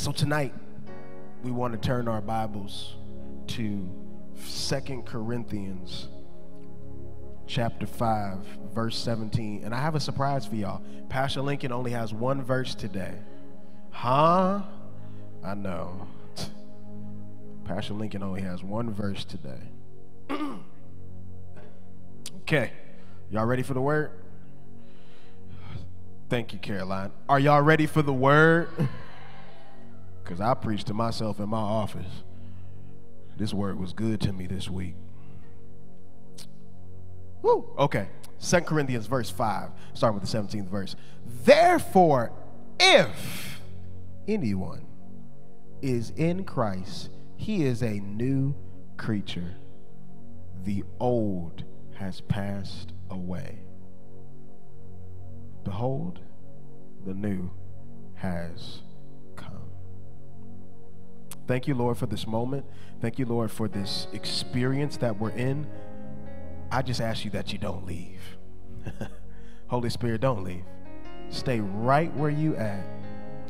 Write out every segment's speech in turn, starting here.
So tonight, we want to turn our Bibles to Second Corinthians chapter 5, verse 17. And I have a surprise for y'all. Pastor Lincoln only has one verse today. Huh? I know. Pastor Lincoln only has one verse today. okay. Y'all ready for the word? Thank you, Caroline. Are y'all ready for the word? Because I preached to myself in my office. This word was good to me this week. Woo! Okay. Second Corinthians verse 5, starting with the 17th verse. Therefore, if anyone is in Christ, he is a new creature. The old has passed away. Behold, the new has. Thank you, Lord, for this moment. Thank you, Lord, for this experience that we're in. I just ask you that you don't leave. Holy Spirit, don't leave. Stay right where you at.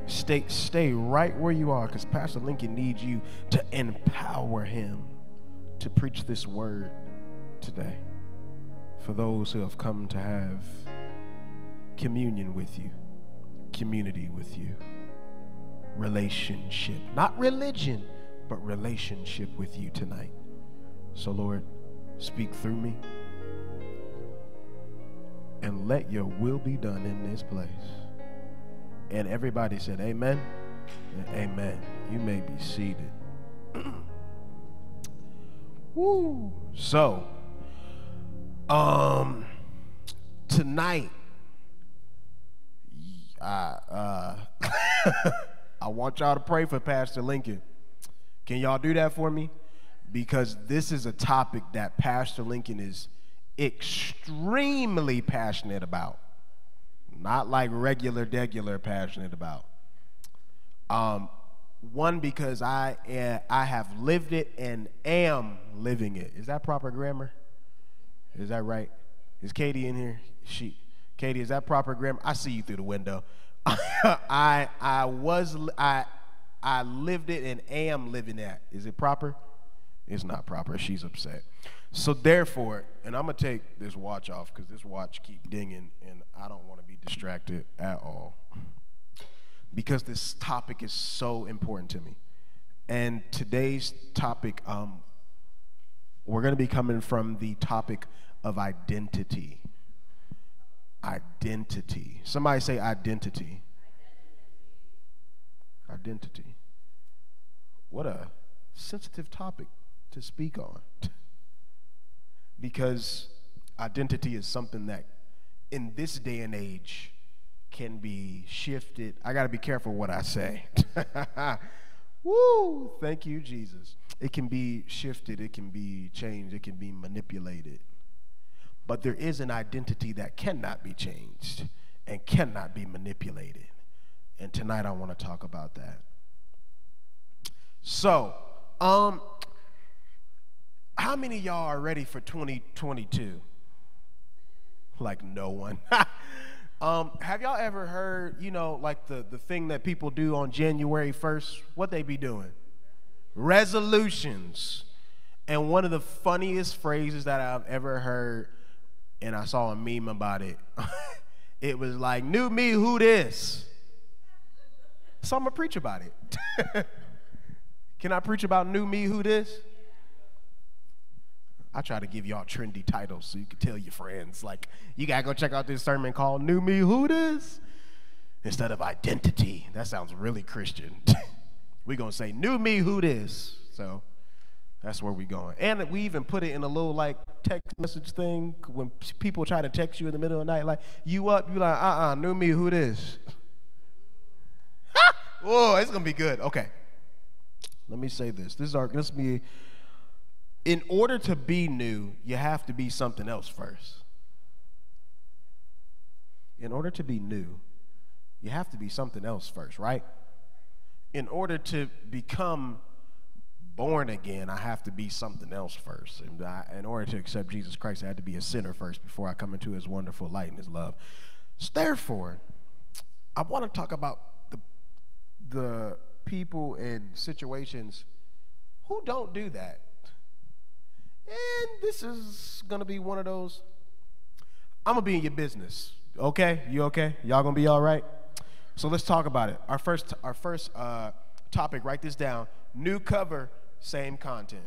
Stay, stay right where you are because Pastor Lincoln needs you to empower him to preach this word today for those who have come to have communion with you, community with you, relationship, not religion, but relationship with you tonight. So, Lord, speak through me and let your will be done in this place. And everybody said, Amen. amen. You may be seated. Woo. So, um, tonight, I, uh, I want y'all to pray for Pastor Lincoln. Can y'all do that for me? Because this is a topic that Pastor Lincoln is extremely passionate about. Not like regular, degular passionate about. Um, one, because I, uh, I have lived it and am living it. Is that proper grammar? Is that right? Is Katie in here? She, Katie, is that proper grammar? I see you through the window. I, I was, I, I lived it and am living that. Is it proper? It's not proper. She's upset. So therefore, and I'm gonna take this watch off because this watch keep dinging, and I don't want to be distracted at all because this topic is so important to me. And today's topic, um, we're gonna be coming from the topic of identity. Identity. Somebody say identity. Identity. What a sensitive topic to speak on. because identity is something that in this day and age can be shifted. I got to be careful what I say. Woo! Thank you, Jesus. It can be shifted, it can be changed, it can be manipulated. But there is an identity that cannot be changed and cannot be manipulated. And tonight I want to talk about that. So, um, how many y'all are ready for 2022? Like no one. um, have y'all ever heard, you know, like the, the thing that people do on January 1st? What they be doing? Resolutions. And one of the funniest phrases that I've ever heard, and I saw a meme about it, it was like, new me, who this? So I'm going to preach about it. Can I preach about new me, who this? I try to give y'all trendy titles so you can tell your friends, like, you gotta go check out this sermon called New Me Who This? Instead of identity. That sounds really Christian. We're gonna say New Me Who This. So that's where we're going. And we even put it in a little like text message thing when people try to text you in the middle of the night, like, you up, you like, uh-uh, new me, who this? Whoa, it's gonna be good. Okay. Let me say this. This is our this be in order to be new, you have to be something else first. In order to be new, you have to be something else first, right? In order to become born again, I have to be something else first. And I, in order to accept Jesus Christ, I had to be a sinner first before I come into his wonderful light and his love. So therefore, I want to talk about the, the people and situations who don't do that. And this is gonna be one of those. I'm gonna be in your business. Okay? You okay? Y'all gonna be all right? So let's talk about it. Our first, our first uh, topic. Write this down. New cover, same content.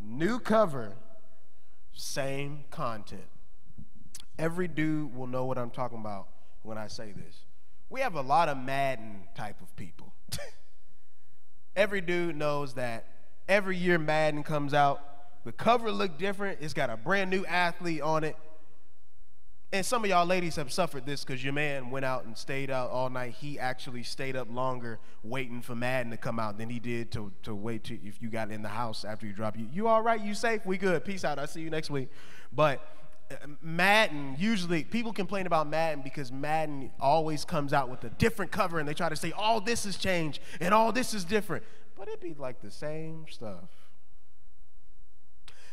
New cover, same content. Every dude will know what I'm talking about when I say this. We have a lot of Madden type of people. Every dude knows that every year Madden comes out, the cover look different. It's got a brand new athlete on it. And some of y'all ladies have suffered this because your man went out and stayed out all night. He actually stayed up longer waiting for Madden to come out than he did to, to wait to if you got in the house after you drop you. You all right? You safe? We good. Peace out. I'll see you next week. But uh, Madden, usually people complain about Madden because Madden always comes out with a different cover and they try to say all this has changed and all this is different. But it'd be like the same stuff.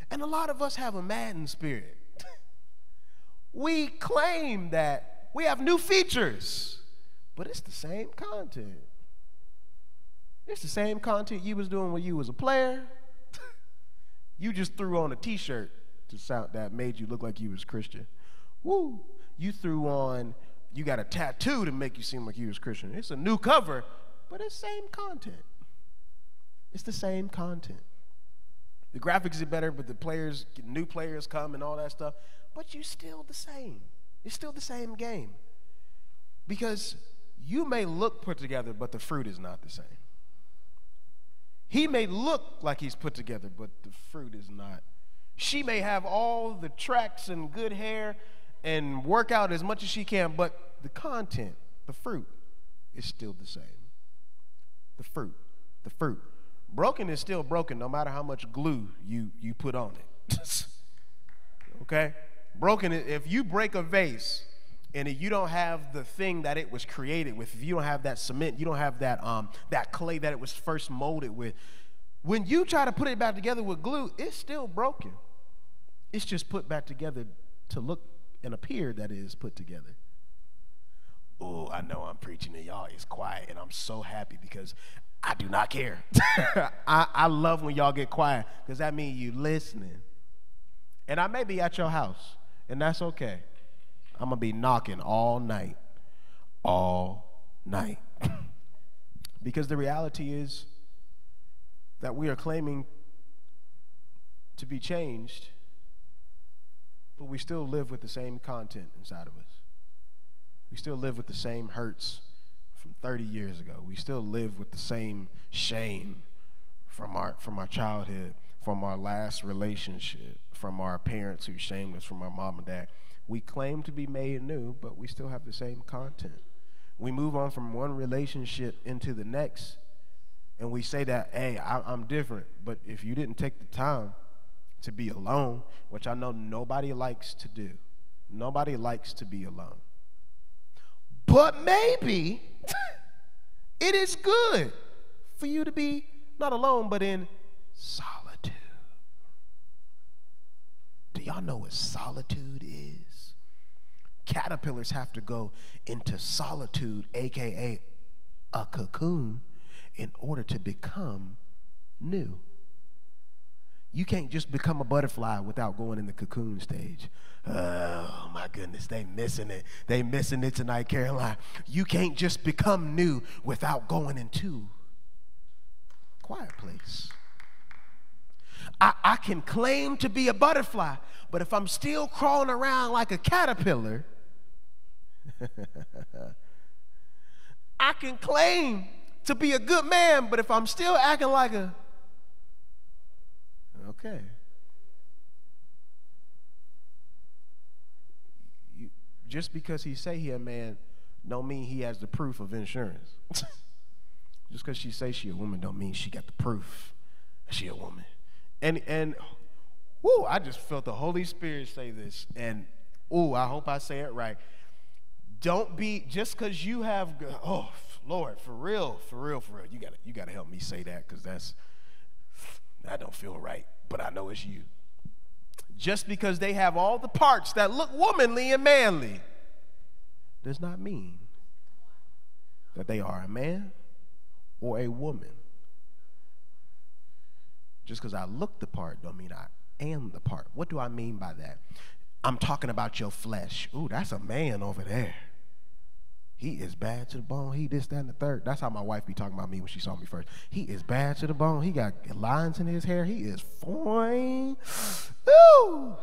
And a lot of us have a Madden spirit. We claim that we have new features, but it's the same content. It's the same content you was doing when you was a player. you just threw on a t-shirt to sound that made you look like you was Christian. Woo! You threw on you got a tattoo to make you seem like you was Christian. It's a new cover, but it's same content. It's the same content. The graphics are better, but the players, new players come and all that stuff. But you're still the same. It's still the same game. Because you may look put together, but the fruit is not the same. He may look like he's put together, but the fruit is not. She may have all the tracks and good hair and work out as much as she can, but the content, the fruit, is still the same. The fruit, the fruit. Broken is still broken no matter how much glue you, you put on it. okay? Broken, if you break a vase and you don't have the thing that it was created with, if you don't have that cement, you don't have that, um, that clay that it was first molded with, when you try to put it back together with glue, it's still broken. It's just put back together to look and appear that it is put together. Oh, I know I'm preaching to y'all. It's quiet, and I'm so happy because I do not care. I, I love when y'all get quiet because that means you listening. And I may be at your house, and that's okay. I'm going to be knocking all night. All night. because the reality is that we are claiming to be changed, but we still live with the same content inside of us. We still live with the same hurts from 30 years ago. We still live with the same shame from our, from our childhood, from our last relationship, from our parents who shamed us, from our mom and dad. We claim to be made new, but we still have the same content. We move on from one relationship into the next, and we say that, hey, I, am different. But if you didn't take the time to be alone, which I know nobody likes to do, nobody likes to be alone. But maybe it is good for you to be not alone, but in solitude. Do y'all know what solitude is? Caterpillars have to go into solitude, aka a cocoon, in order to become new. You can't just become a butterfly without going in the cocoon stage. Oh my goodness, they missing it. They missing it tonight, Caroline. You can't just become new without going into quiet place. I, I can claim to be a butterfly, but if I'm still crawling around like a caterpillar, I can claim to be a good man, but if I'm still acting like a okay. You, just because he say he a man, don't mean he has the proof of insurance. just because she say she a woman, don't mean she got the proof she a woman. And and whoo, I just felt the Holy Spirit say this, and ooh, I hope I say it right. Don't be just because you have oh Lord, for real, for real, for real. You gotta you gotta help me say that because that's I don't feel right but I know it's you. Just because they have all the parts that look womanly and manly does not mean that they are a man or a woman. Just because I look the part don't mean I am the part. What do I mean by that? I'm talking about your flesh. Ooh, that's a man over there. He is bad to the bone. He this, that, and the third. That's how my wife be talking about me when she saw me first. He is bad to the bone. He got lines in his hair. He is fine. Ooh.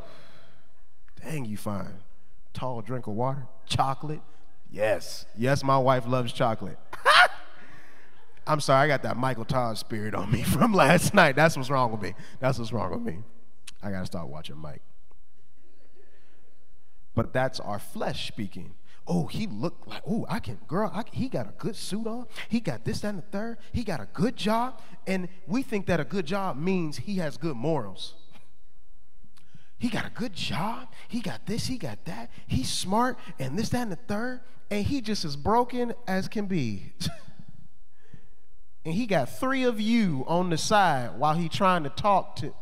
Dang, you fine. Tall drink of water. Chocolate. Yes. Yes, my wife loves chocolate. I'm sorry, I got that Michael Todd spirit on me from last night. That's what's wrong with me. That's what's wrong with me. I gotta start watching Mike. But that's our flesh speaking. Oh, he looked like, oh, I can, girl, I, he got a good suit on. He got this, that, and the third. He got a good job. And we think that a good job means he has good morals. He got a good job. He got this, he got that. He's smart and this, that, and the third. And he just as broken as can be. and he got three of you on the side while he trying to talk to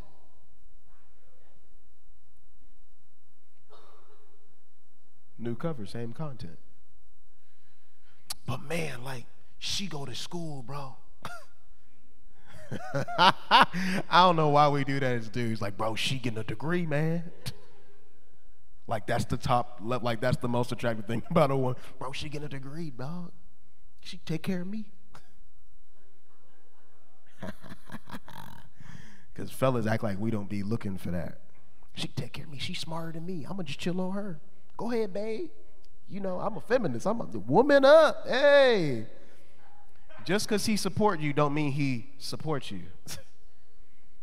New cover, same content. But man, like, she go to school, bro. I don't know why we do that as dudes. Like, bro, she getting a degree, man. Like that's the top, like that's the most attractive thing about a woman. Bro, she getting a degree, dog. She take care of me. Because fellas act like we don't be looking for that. She take care of me. She's smarter than me. I'm gonna just chill on her. Go ahead, babe. You know, I'm a feminist. I'm a woman up. Hey. Just because he support you don't mean he supports you.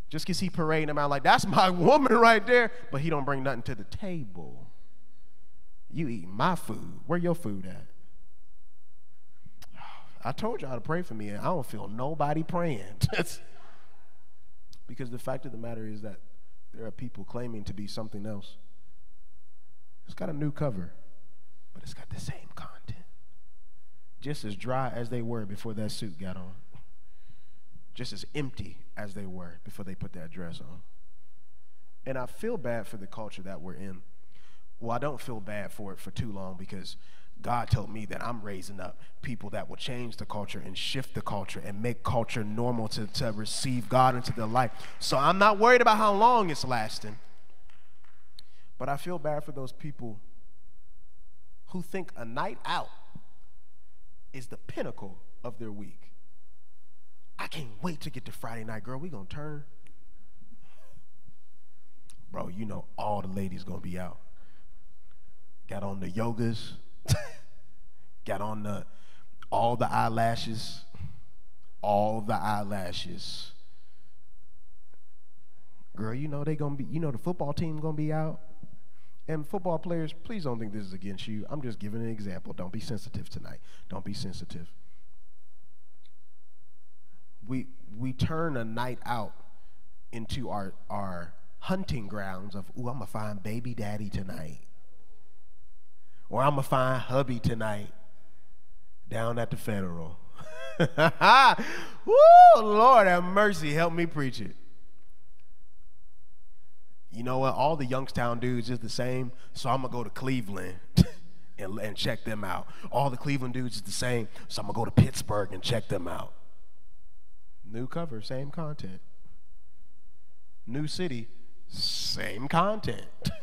Just because he parading him out like, that's my woman right there, but he don't bring nothing to the table. You eat my food. Where your food at? I told y'all to pray for me, and I don't feel nobody praying. because the fact of the matter is that there are people claiming to be something else. It's got a new cover, but it's got the same content. Just as dry as they were before that suit got on. Just as empty as they were before they put that dress on. And I feel bad for the culture that we're in. Well, I don't feel bad for it for too long because God told me that I'm raising up people that will change the culture and shift the culture and make culture normal to, to receive God into their life. So I'm not worried about how long it's lasting. But I feel bad for those people who think a night out is the pinnacle of their week. I can't wait to get to Friday night, girl. We gonna turn. Bro, you know all the ladies gonna be out. Got on the yogas, got on the all the eyelashes, all the eyelashes. Girl, you know they gonna be, you know the football team gonna be out. And football players, please don't think this is against you. I'm just giving an example. Don't be sensitive tonight. Don't be sensitive. We we turn a night out into our our hunting grounds of, ooh, I'm gonna find baby daddy tonight. Or I'm gonna find hubby tonight down at the federal. Woo, Lord have mercy, help me preach it you know what? All the Youngstown dudes is the same, so I'm gonna go to Cleveland and, and check them out. All the Cleveland dudes is the same, so I'm gonna go to Pittsburgh and check them out. New cover, same content. New city, same content.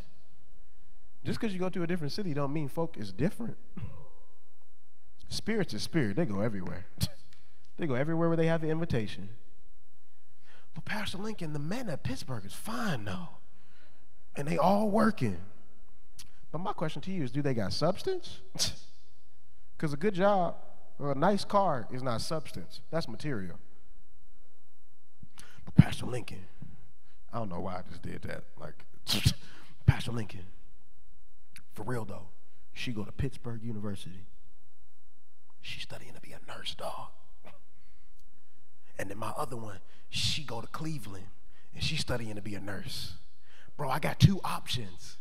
Just because you go to a different city don't mean folk is different. Spirits is spirit. They go everywhere. they go everywhere where they have the invitation. But Pastor Lincoln, the men at Pittsburgh is fine though and they all working. But my question to you is do they got substance? Because a good job or a nice car is not substance, that's material. But Pastor Lincoln, I don't know why I just did that. Like, Pastor Lincoln, for real though, she go to Pittsburgh University. She's studying to be a nurse, dog. And then my other one, she go to Cleveland and she's studying to be a nurse. Bro, I got two options.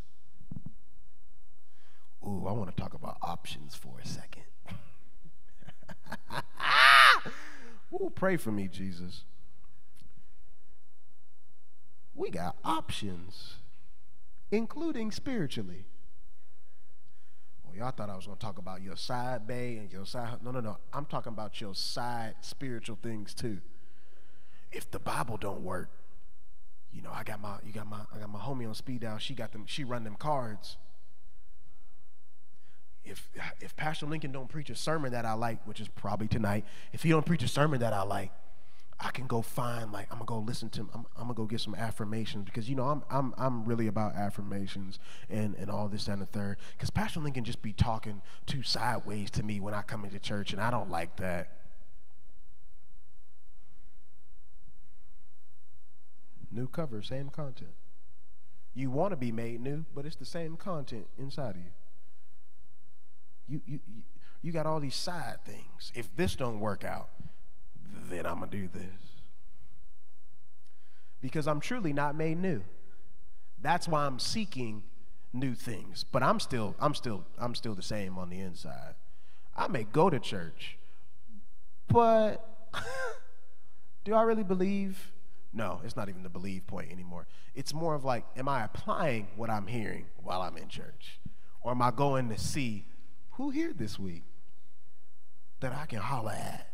Ooh, I want to talk about options for a second. Ooh, pray for me, Jesus. We got options, including spiritually. Y'all thought I was going to talk about your side bay and your side. No, no, no. I'm talking about your side spiritual things too. If the Bible don't work, you know, I got my, you got my, I got my homie on speed dial. She got them, she run them cards. If if Pastor Lincoln don't preach a sermon that I like, which is probably tonight, if he don't preach a sermon that I like, I can go find like I'm gonna go listen to I'm, I'm, gonna go get some affirmations because you know I'm I'm I'm really about affirmations and and all this and the third because Pastor Lincoln just be talking too sideways to me when I come into church and I don't like that. New cover, same content. You want to be made new, but it's the same content inside of you. You you you, you got all these side things. If this don't work out, then I'm going to do this. Because I'm truly not made new. That's why I'm seeking new things. But I'm still, I'm still, I'm still the same on the inside. I may go to church, but do I really believe? No, it's not even the believe point anymore. It's more of like, am I applying what I'm hearing while I'm in church? Or am I going to see who here this week that I can holler at?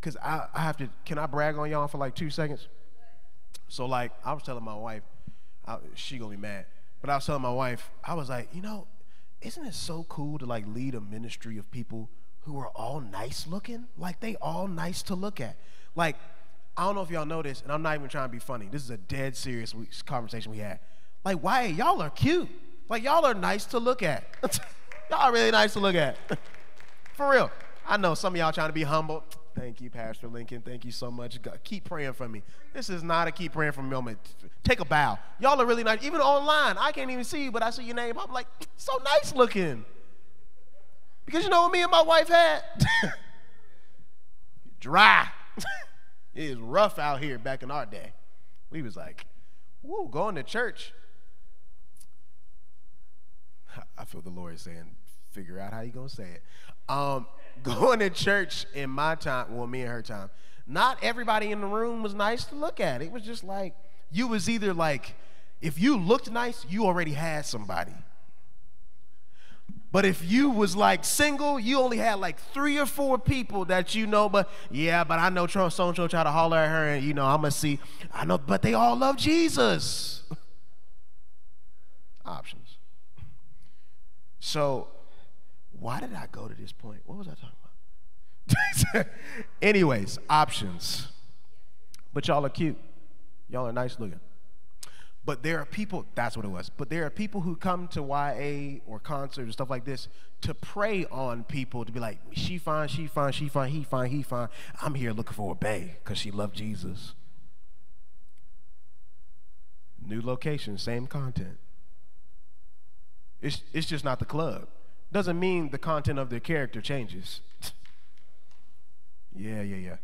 Because I, I have to, can I brag on y'all for like two seconds? So like, I was telling my wife, I, she gonna be mad, but I was telling my wife, I was like, you know, isn't it so cool to like lead a ministry of people who are all nice looking? Like they all nice to look at. Like, I don't know if y'all know this, and I'm not even trying to be funny. This is a dead serious conversation we had. Like, why y'all are cute? Like y'all are nice to look at. y'all are really nice to look at. For real. I know some of y'all trying to be humble. Thank you, Pastor Lincoln. Thank you so much. God, keep praying for me. This is not a keep praying for me moment. Take a bow. Y'all are really nice. Even online, I can't even see you, but I see your name. I'm like, so nice looking. Because you know what me and my wife had? Dry. it is rough out here back in our day. We was like, woo, going to church. I feel the Lord saying, figure out how you gonna say it. Um, going to church in my time, well, me and her time, not everybody in the room was nice to look at. It was just like, you was either like, if you looked nice, you already had somebody. But if you was like single, you only had like three or four people that you know. But yeah, but I know so and so try to holler at her, and you know I'm gonna see. I know, but they all love Jesus. Options. So why did I go to this point? What was I talking about? Anyways, options. But y'all are cute. Y'all are nice looking. But there are people, that's what it was. But there are people who come to YA or concerts and stuff like this to prey on people to be like, she fine, she fine, she fine, he fine, he fine. I'm here looking for a bae because she loved Jesus. New location, same content. It's, it's just not the club doesn't mean the content of their character changes. yeah, yeah, yeah.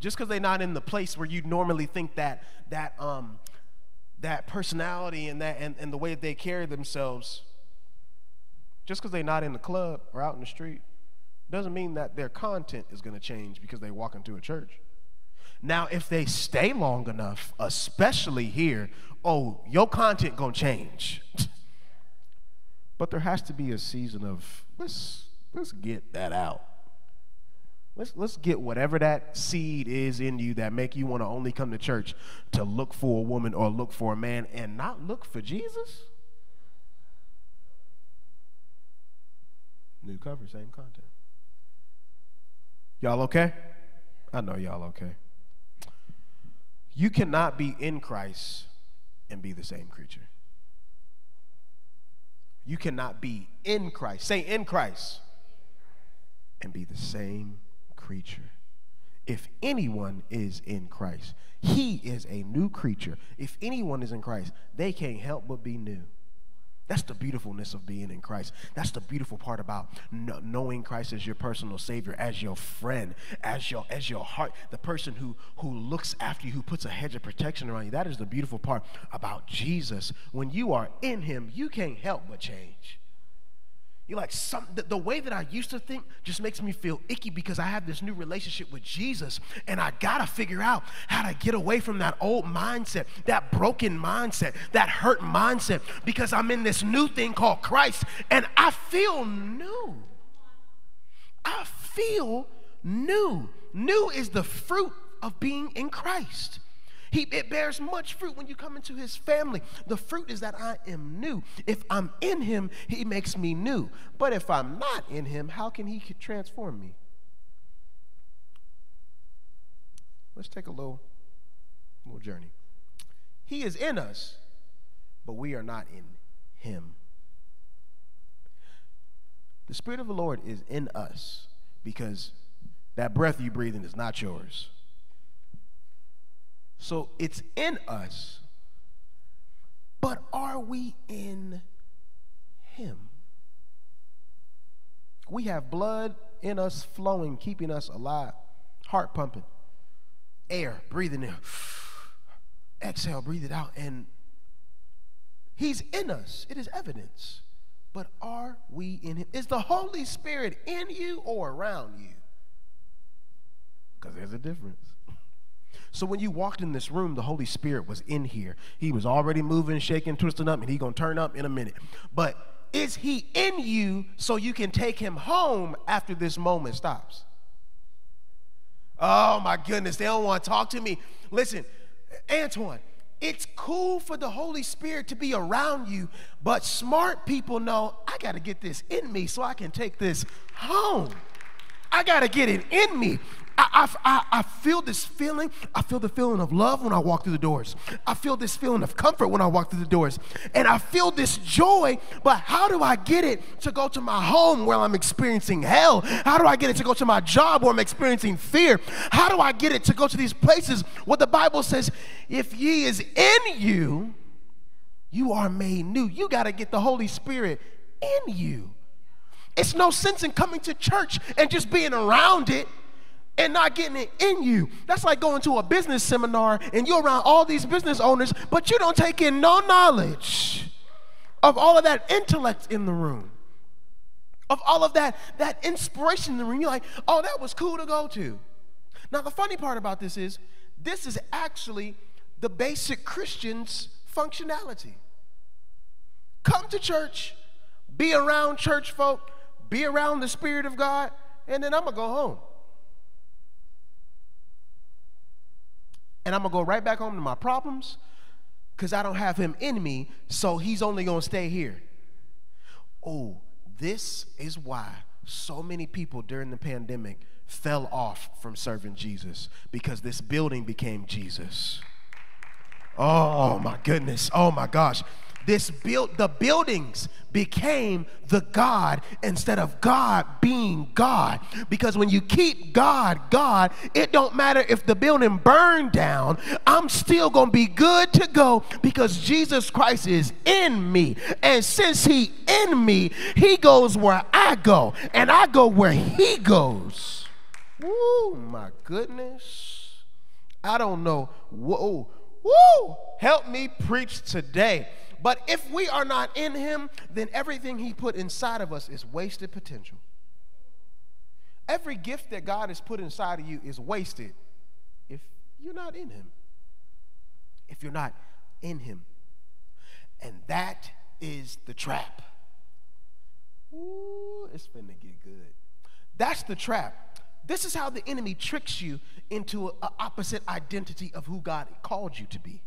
Just because they're not in the place where you normally think that that um that personality and that and, and the way that they carry themselves, just because they're not in the club or out in the street, doesn't mean that their content is to change because they walk into a church. Now, if they stay long enough, especially here, oh, your content gonna change. But there has to be a season of let's let's get that out. Let's let's get whatever that seed is in you that make you want to only come to church to look for a woman or look for a man and not look for Jesus. New cover, same content. Y'all okay? I know y'all okay. You cannot be in Christ and be the same creature. You cannot be in Christ. Say in Christ and be the same creature. If anyone is in Christ, he is a new creature. If anyone is in Christ, they can't help but be new. That's the beautifulness of being in Christ. That's the beautiful part about knowing Christ as your personal Savior, as your friend, as your as your heart, the person who who looks after you, who puts a hedge of protection around you. That is the beautiful part about Jesus. When you are in Him, you can't help but change. You're like, some, the, the, way that I used to think just makes me feel icky because I have this new relationship with Jesus and I gotta figure out how to get away from that old mindset, that broken mindset, that hurt mindset because I'm in this new thing called Christ and I feel new. I feel new. New is the fruit of being in Christ. He, it bears much fruit when you come into his family. The fruit is that I am new. If I'm in him, he makes me new. But if I'm not in him, how can he transform me? Let's take a little, little journey. He is in us, but we are not in him. The Spirit of the Lord is in us because that breath you breathe in is not yours. So it's in us, but are we in Him? We have blood in us flowing, keeping us alive, heart pumping, air, breathing in, exhale, breathe it out, and He's in us. It is evidence. But are we in Him? Is the Holy Spirit in you or around you? Because there's a difference. So when you walked in this room, the Holy Spirit was in here. He was already moving, shaking, twisting up, and he gonna turn up in a minute. But is he in you so you can take him home after this moment stops? Oh my goodness, they don't want to talk to me. Listen, Antoine, it's cool for the Holy Spirit to be around you, but smart people know I got to get this in me so I can take this home. I got to get it in me. I, I, I feel this feeling. I feel the feeling of love when I walk through the doors. I feel this feeling of comfort when I walk through the doors. And I feel this joy, but how do I get it to go to my home where I'm experiencing hell? How do I get it to go to my job where I'm experiencing fear? How do I get it to go to these places where the Bible says, if ye is in you, you are made new. You got to get the Holy Spirit in you. It's no sense in coming to church and just being around it and not getting it in you. That's like going to a business seminar and you're around all these business owners, but you don't take in no knowledge of all of that intellect in the room, of all of that, that inspiration in the room. You're like, oh, that was cool to go to. Now, the funny part about this is, this is actually the basic Christian's functionality. Come to church, be around church folk, be around the Spirit of God, and then I'm going to go home. And I'm gonna go right back home to my problems because I don't have him in me, so he's only gonna stay here. Oh, this is why so many people during the pandemic fell off from serving Jesus because this building became Jesus. Oh my goodness. Oh my gosh this built the buildings became the God instead of God being God. Because when you keep God God, it don't matter if the building burned down, I'm still going to be good to go because Jesus Christ is in me. And since he in me, he goes where I go and I go where he goes. Woo, my goodness. I don't know. Whoa. Woo! Help me preach today. But if we are not in him, then everything he put inside of us is wasted potential. Every gift that God has put inside of you is wasted if you're not in him. If you're not in him. And that is the trap. Ooh, it's finna get good. That's the trap. This is how the enemy tricks you into an opposite identity of who God called you to be.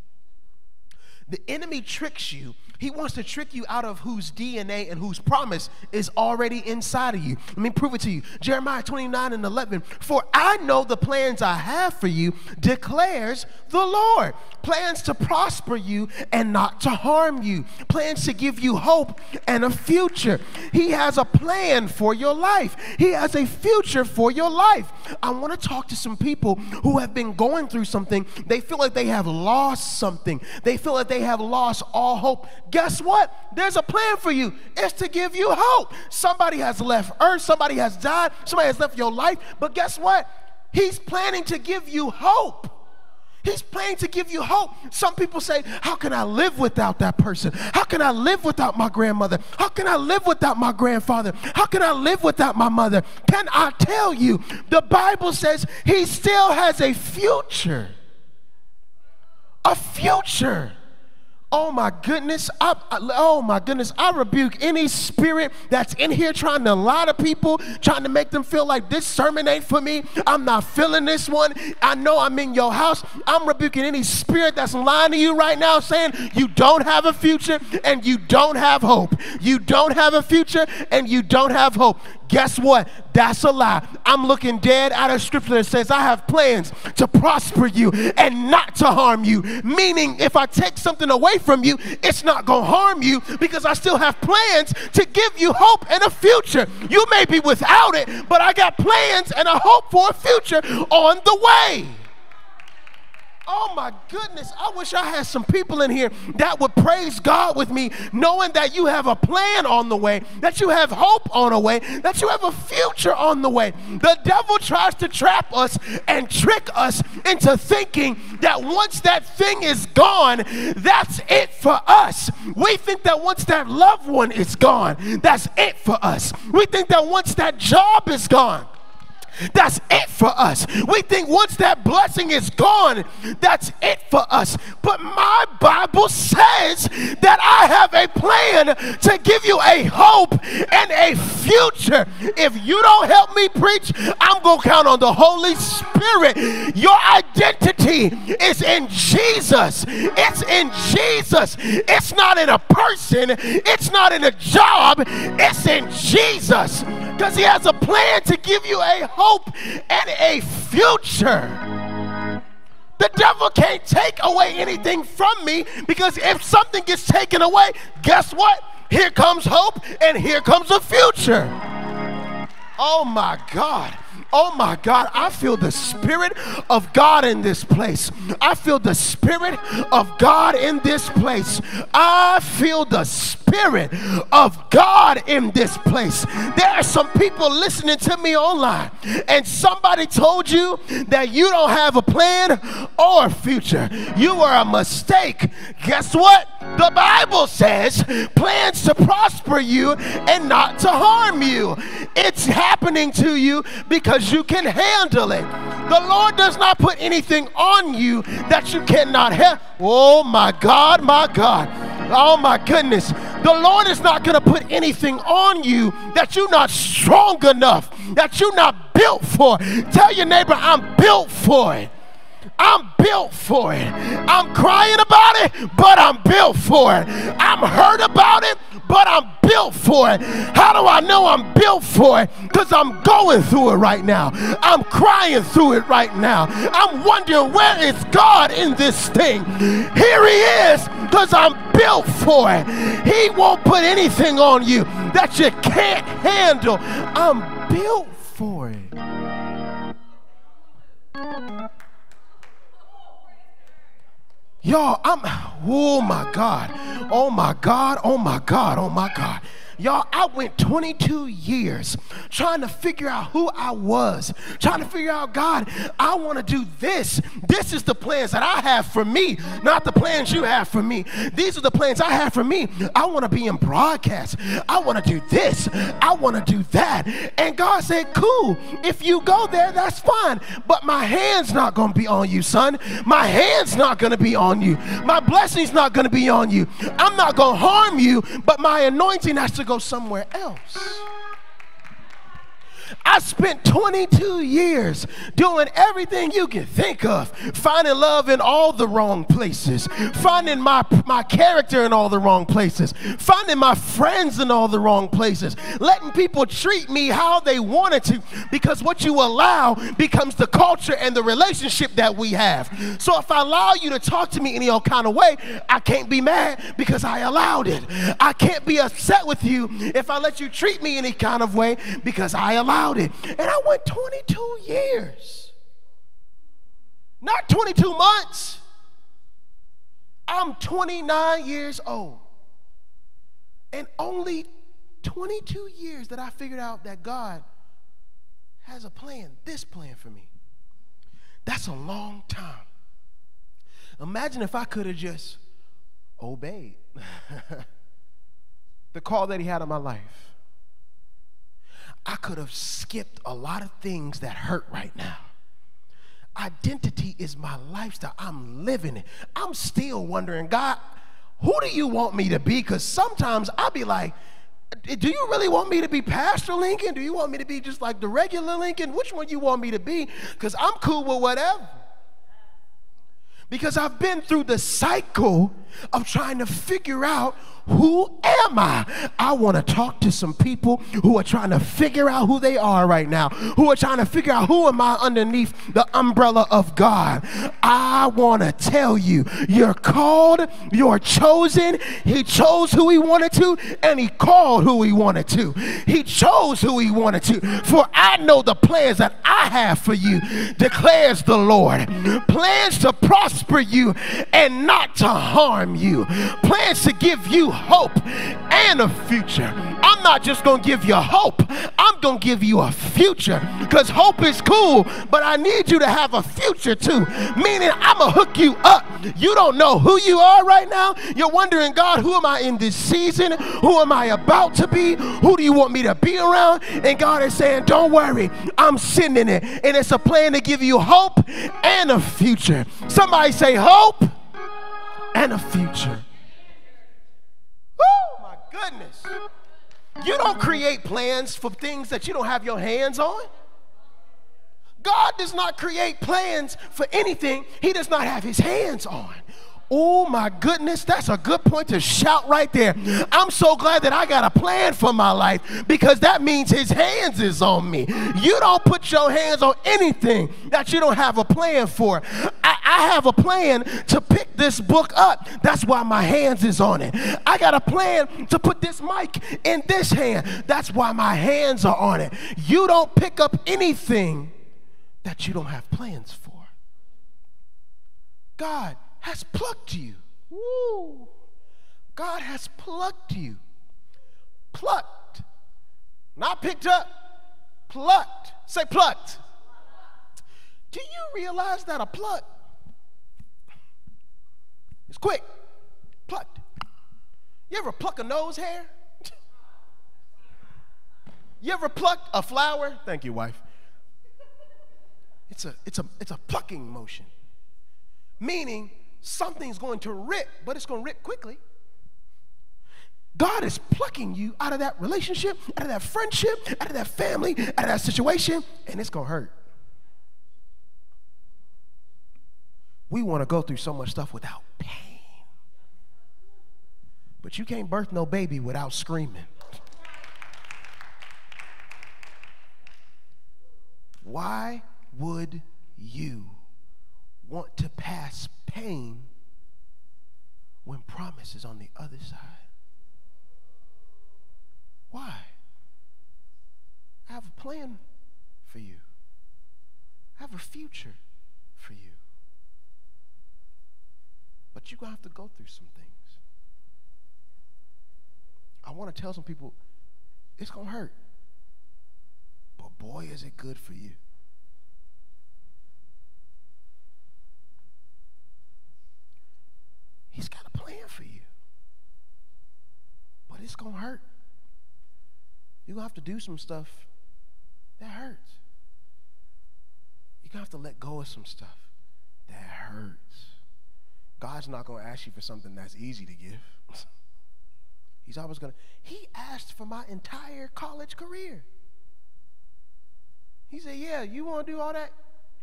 The enemy tricks you. He wants to trick you out of whose DNA and whose promise is already inside of you. Let me prove it to you. Jeremiah 29 and 11. For I know the plans I have for you, declares the Lord. Plans to prosper you and not to harm you. Plans to give you hope and a future. He has a plan for your life. He has a future for your life. I want to talk to some people who have been going through something. They feel like they have lost something. They feel like they have lost all hope. Guess what? There's a plan for you. It's to give you hope. Somebody has left earth, somebody has died, somebody has left your life, but guess what? He's planning to give you hope. He's planning to give you hope. Some people say, How can I live without that person? How can I live without my grandmother? How can I live without my grandfather? How can I live without my mother? Can I tell you, the Bible says he still has a future. A future. Oh my goodness. I, I, oh my goodness. I rebuke any spirit that's in here trying to lie to people, trying to make them feel like this sermon ain't for me. I'm not feeling this one. I know I'm in your house. I'm rebuking any spirit that's lying to you right now saying you don't have a future and you don't have hope. You don't have a future and you don't have hope. Guess what? That's a lie. I'm looking dead out of scripture that says, I have plans to prosper you and not to harm you. Meaning, if I take something away from you, it's not going to harm you because I still have plans to give you hope and a future. You may be without it, but I got plans and a hope for a future on the way. Oh my goodness. I wish I had some people in here that would praise God with me, knowing that you have a plan on the way, that you have hope on the way, that you have a future on the way. The devil tries to trap us and trick us into thinking that once that thing is gone, that's it for us. We think that once that loved one is gone, that's it for us. We think that once that job is gone, that's it for us. We think once that blessing is gone, that's it for us. But my Bible says that I have a plan to give you a hope and a future. If you don't help me preach, I'm going to count on the Holy Spirit. Your identity is in Jesus. It's in Jesus. It's not in a person, it's not in a job, it's in Jesus. Because He has a plan to give you a hope and a future. The devil can't take away anything from me because if something gets taken away, guess what? Here comes hope and here comes a future. Oh my God. Oh my God, I feel the Spirit of God in this place. I feel the Spirit of God in this place. I feel the Spirit of God in this place. There are some people listening to me online, and somebody told you that you don't have a plan or a future. You are a mistake. Guess what? The Bible says plans to prosper you and not to harm you. It's happening to you because you can handle it. The Lord does not put anything on you that you cannot handle. Oh my God, my God. Oh my goodness. The Lord is not going to put anything on you that you're not strong enough, that you're not built for. Tell your neighbor, I'm built for it. I'm built for it. I'm crying about it, but I'm built for it. I'm hurt about it, but I'm built for it. How do I know I'm built for it? Because I'm going through it right now. I'm crying through it right now. I'm wondering where is God in this thing? Here He is because I'm built for it. He won't put anything on you that you can't handle. I'm built for it. Y'all, I'm, oh my God, oh my God, oh my God, oh my God. Y'all, I went 22 years trying to figure out who I was, trying to figure out, God, I want to do this. This is the plans that I have for me, not the plans you have for me. These are the plans I have for me. I want to be in broadcast. I want to do this. I want to do that. And God said, cool. If you go there, that's fine. But my hand's not going to be on you, son. My hand's not going to be on you. My blessing's not going to be on you. I'm not going to harm you, but my anointing has to go somewhere else. I spent 22 years doing everything you can think of, finding love in all the wrong places, finding my, my character in all the wrong places, finding my friends in all the wrong places, letting people treat me how they wanted to because what you allow becomes the culture and the relationship that we have. So if I allow you to talk to me any old kind of way, I can't be mad because I allowed it. I can't be upset with you if I let you treat me any kind of way because I allowed it. And I went 22 years, not 22 months. I'm 29 years old. And only 22 years that I figured out that God has a plan, this plan for me. That's a long time. Imagine if I could have just obeyed the call that he had on my life. I could have skipped a lot of things that hurt right now. Identity is my lifestyle. I'm living it. I'm still wondering, God, who do you want me to be? Because sometimes I'll be like, do you really want me to be Pastor Lincoln? Do you want me to be just like the regular Lincoln? Which one you want me to be? Because I'm cool with whatever. Because I've been through the cycle of trying to figure out who am I? I want to talk to some people who are trying to figure out who they are right now, who are trying to figure out who am I underneath the umbrella of God. I want to tell you, you're called, you're chosen. He chose who he wanted to, and he called who he wanted to. He chose who he wanted to. For I know the plans that I have for you, declares the Lord. Plans to prosper you and not to harm you. Plans to give you hope and a future. I'm not just going to give you hope, I'm going to give you a future because hope is cool, but I need you to have a future too. Meaning, I'm going to hook you up. You don't know who you are right now. You're wondering, God, who am I in this season? Who am I about to be? Who do you want me to be around? And God is saying, Don't worry, I'm sending it. And it's a plan to give you hope and a future. Somebody say, Hope and a future. Oh my goodness. You don't create plans for things that you don't have your hands on. God does not create plans for anything he does not have his hands on. Oh my goodness, that's a good point to shout right there. I'm so glad that I got a plan for my life because that means his hands is on me. You don't put your hands on anything that you don't have a plan for. I, I have a plan to pick this book up. That's why my hands is on it. I got a plan to put this mic in this hand. That's why my hands are on it. You don't pick up anything that you don't have plans for. God has plucked you. Woo. God has plucked you. Plucked. Not picked up, plucked. Say plucked. Do you realize that a pluck is quick? Plucked. You ever pluck a nose hair? You ever plucked a flower? Thank you, wife. It's a, it's a, it's a plucking motion. Meaning something's going to rip, but it's going to rip quickly. God is plucking you out of that relationship, out of that friendship, out of that family, out of that situation, and it's going to hurt. We want to go through so much stuff without pain. But you can't birth no baby without screaming. Why would you want to pass pain when promise is on the other side? Why? I have a plan for you. I have a future for you. But you're going to have to go through some things. I want to tell some people it's going to hurt. But boy, is it good for you. He's got a plan for you. But it's going to hurt. You're going to have to do some stuff that hurts. You're going to have to let go of some stuff that hurts. God's not going to ask you for something that's easy to give. He's always going to. He asked for my entire college career. He said, Yeah, you want to do all that?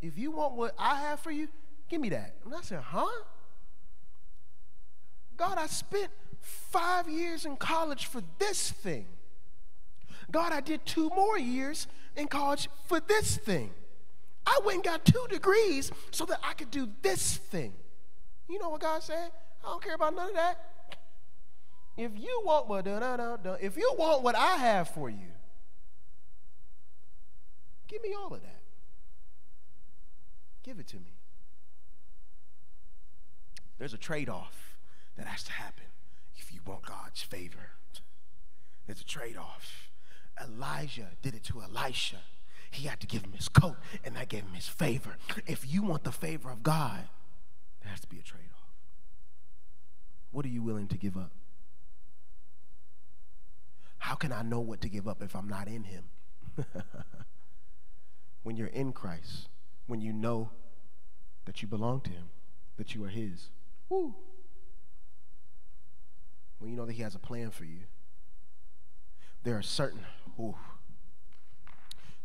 If you want what I have for you, give me that. And I said, Huh? God, I spent five years in college for this thing. God, I did two more years in college for this thing. I went and got two degrees so that I could do this thing. You know what God said? I don't care about none of that. If you want what, if you want what I have for you, give me all of that. Give it to me. There's a trade off that has to happen if you want God's favor. There's a trade off. Elijah did it to Elisha. He had to give him his coat, and that gave him his favor. If you want the favor of God, There has to be a trade off. What are you willing to give up? How can I know what to give up if I'm not in Him? when you're in Christ, when you know that you belong to Him, that you are His. When you know that He has a plan for you, there are certain, ooh,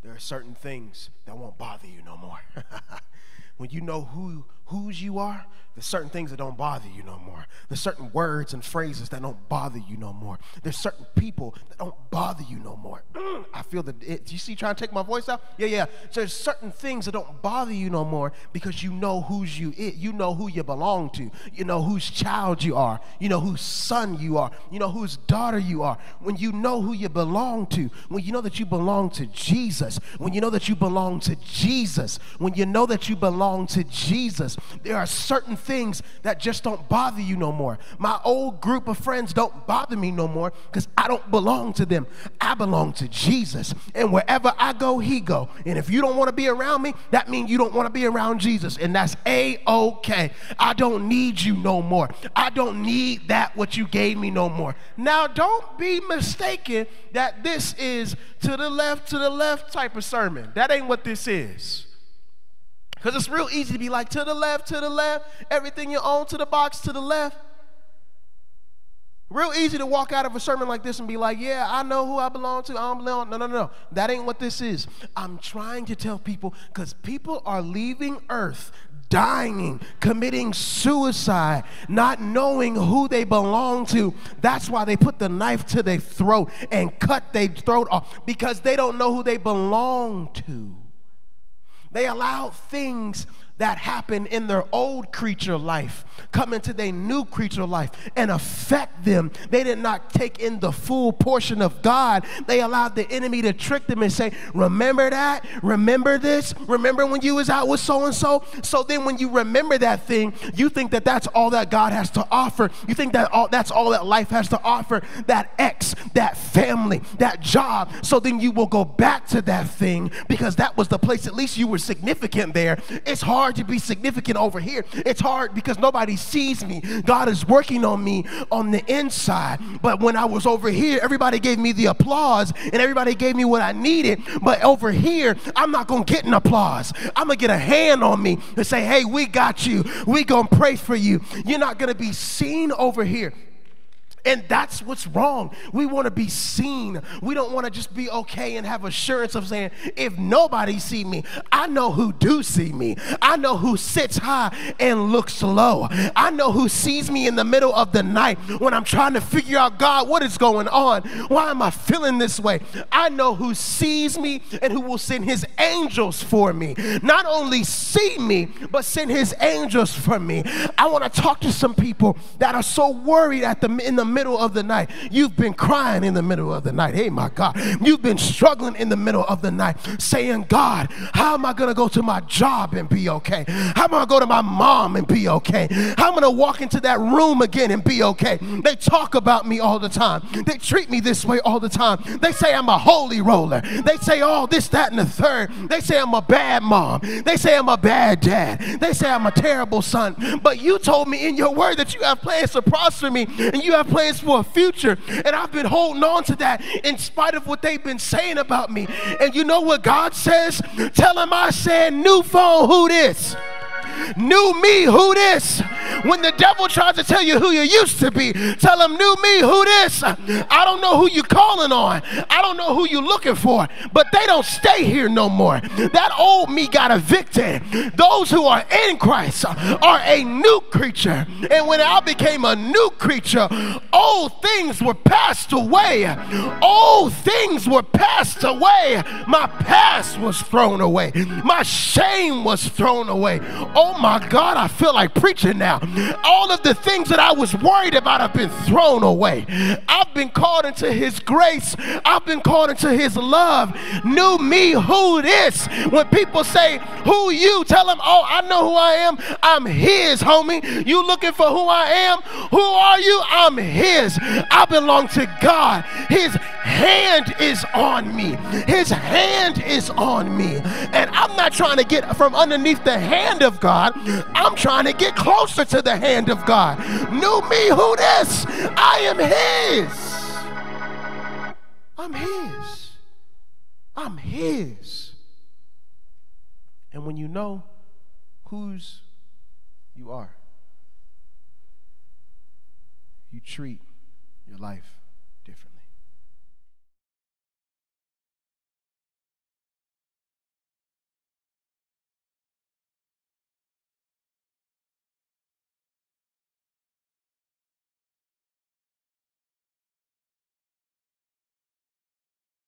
there are certain things that won't bother you no more. when you know who whose you are, there's certain things that don't bother you no more. There's certain words and phrases that don't bother you no more. There's certain people that don't bother you no more. I feel the It, you see trying to take my voice out? Yeah, yeah. So there's certain things that don't bother you no more because you know who's you. It, you know who you belong to. You know whose child you are. You know whose son you are. You know whose daughter you are. When you know who you belong to, when you know that you belong to Jesus, when you know that you belong to Jesus, when you know that you belong to Jesus, there are certain things that just don't bother you no more. My old group of friends don't bother me no more because I don't belong to them. I belong to Jesus. And wherever I go, he go. And if you don't want to be around me, that means you don't want to be around Jesus. And that's a-okay. I don't need you no more. I don't need that what you gave me no more. Now don't be mistaken that this is to the left, to the left type of sermon. That ain't what this is. Because it's real easy to be like, to the left, to the left, everything you own to the box, to the left. Real easy to walk out of a sermon like this and be like, yeah, I know who I belong to. I don't belong. No, no, no. That ain't what this is. I'm trying to tell people because people are leaving earth dying, committing suicide, not knowing who they belong to. That's why they put the knife to their throat and cut their throat off because they don't know who they belong to. They allow things that happen in their old creature life come into their new creature life and affect them. They did not take in the full portion of God. They allowed the enemy to trick them and say, remember that? Remember this? Remember when you was out with so-and-so? So then when you remember that thing, you think that that's all that God has to offer. You think that all, that's all that life has to offer, that ex, that family, that job. So then you will go back to that thing because that was the place at least you were significant there. It's hard hard to be significant over here. It's hard because nobody sees me. God is working on me on the inside. But when I was over here, everybody gave me the applause and everybody gave me what I needed. But over here, I'm not going to get an applause. I'm going to get a hand on me and say, hey, we got you. We going to pray for you. You're not going to be seen over here. And that's what's wrong. We want to be seen. We don't want to just be okay and have assurance of saying, if nobody see me, I know who do see me. I know who sits high and looks low. I know who sees me in the middle of the night when I'm trying to figure out, God, what is going on? Why am I feeling this way? I know who sees me and who will send his angels for me. Not only see me, but send his angels for me. I want to talk to some people that are so worried at the in the middle of the night. You've been crying in the middle of the night. Hey, my God. You've been struggling in the middle of the night saying, God, how am I going to go to my job and be okay? How am I going to go to my mom and be okay? How am I going to walk into that room again and be okay? They talk about me all the time. They treat me this way all the time. They say I'm a holy roller. They say all oh, this, that, and the third. They say I'm a bad mom. They say I'm a bad dad. They say I'm a terrible son. But you told me in your word that you have plans to prosper me and you have plans plans for a future. And I've been holding on to that in spite of what they've been saying about me. And you know what God says? Tell them I said, new phone, who this? New me, who this? When the devil tries to tell you who you used to be, tell him, new me, who this? I don't know who you calling on. I don't know who you looking for, but they don't stay here no more. That old me got evicted. Those who are in Christ are a new creature. And when I became a new creature, old things were passed away. Old things were passed away. My past was thrown away. My shame was thrown away. Oh my God, I feel like preaching now. All of the things that I was worried about have been thrown away. I've been called into His grace, I've been called into His love. New me, who this? When people say, Who you? Tell them, Oh, I know who I am. I'm His, homie. You looking for who I am? Who are you? I'm His. I belong to God. His hand is on me. His hand is on me. And I'm not trying to get from underneath the hand of God. I'm trying to get closer to the hand of God. New me, who this? I am His. I'm His. I'm His. And when you know whose you are, you treat your life.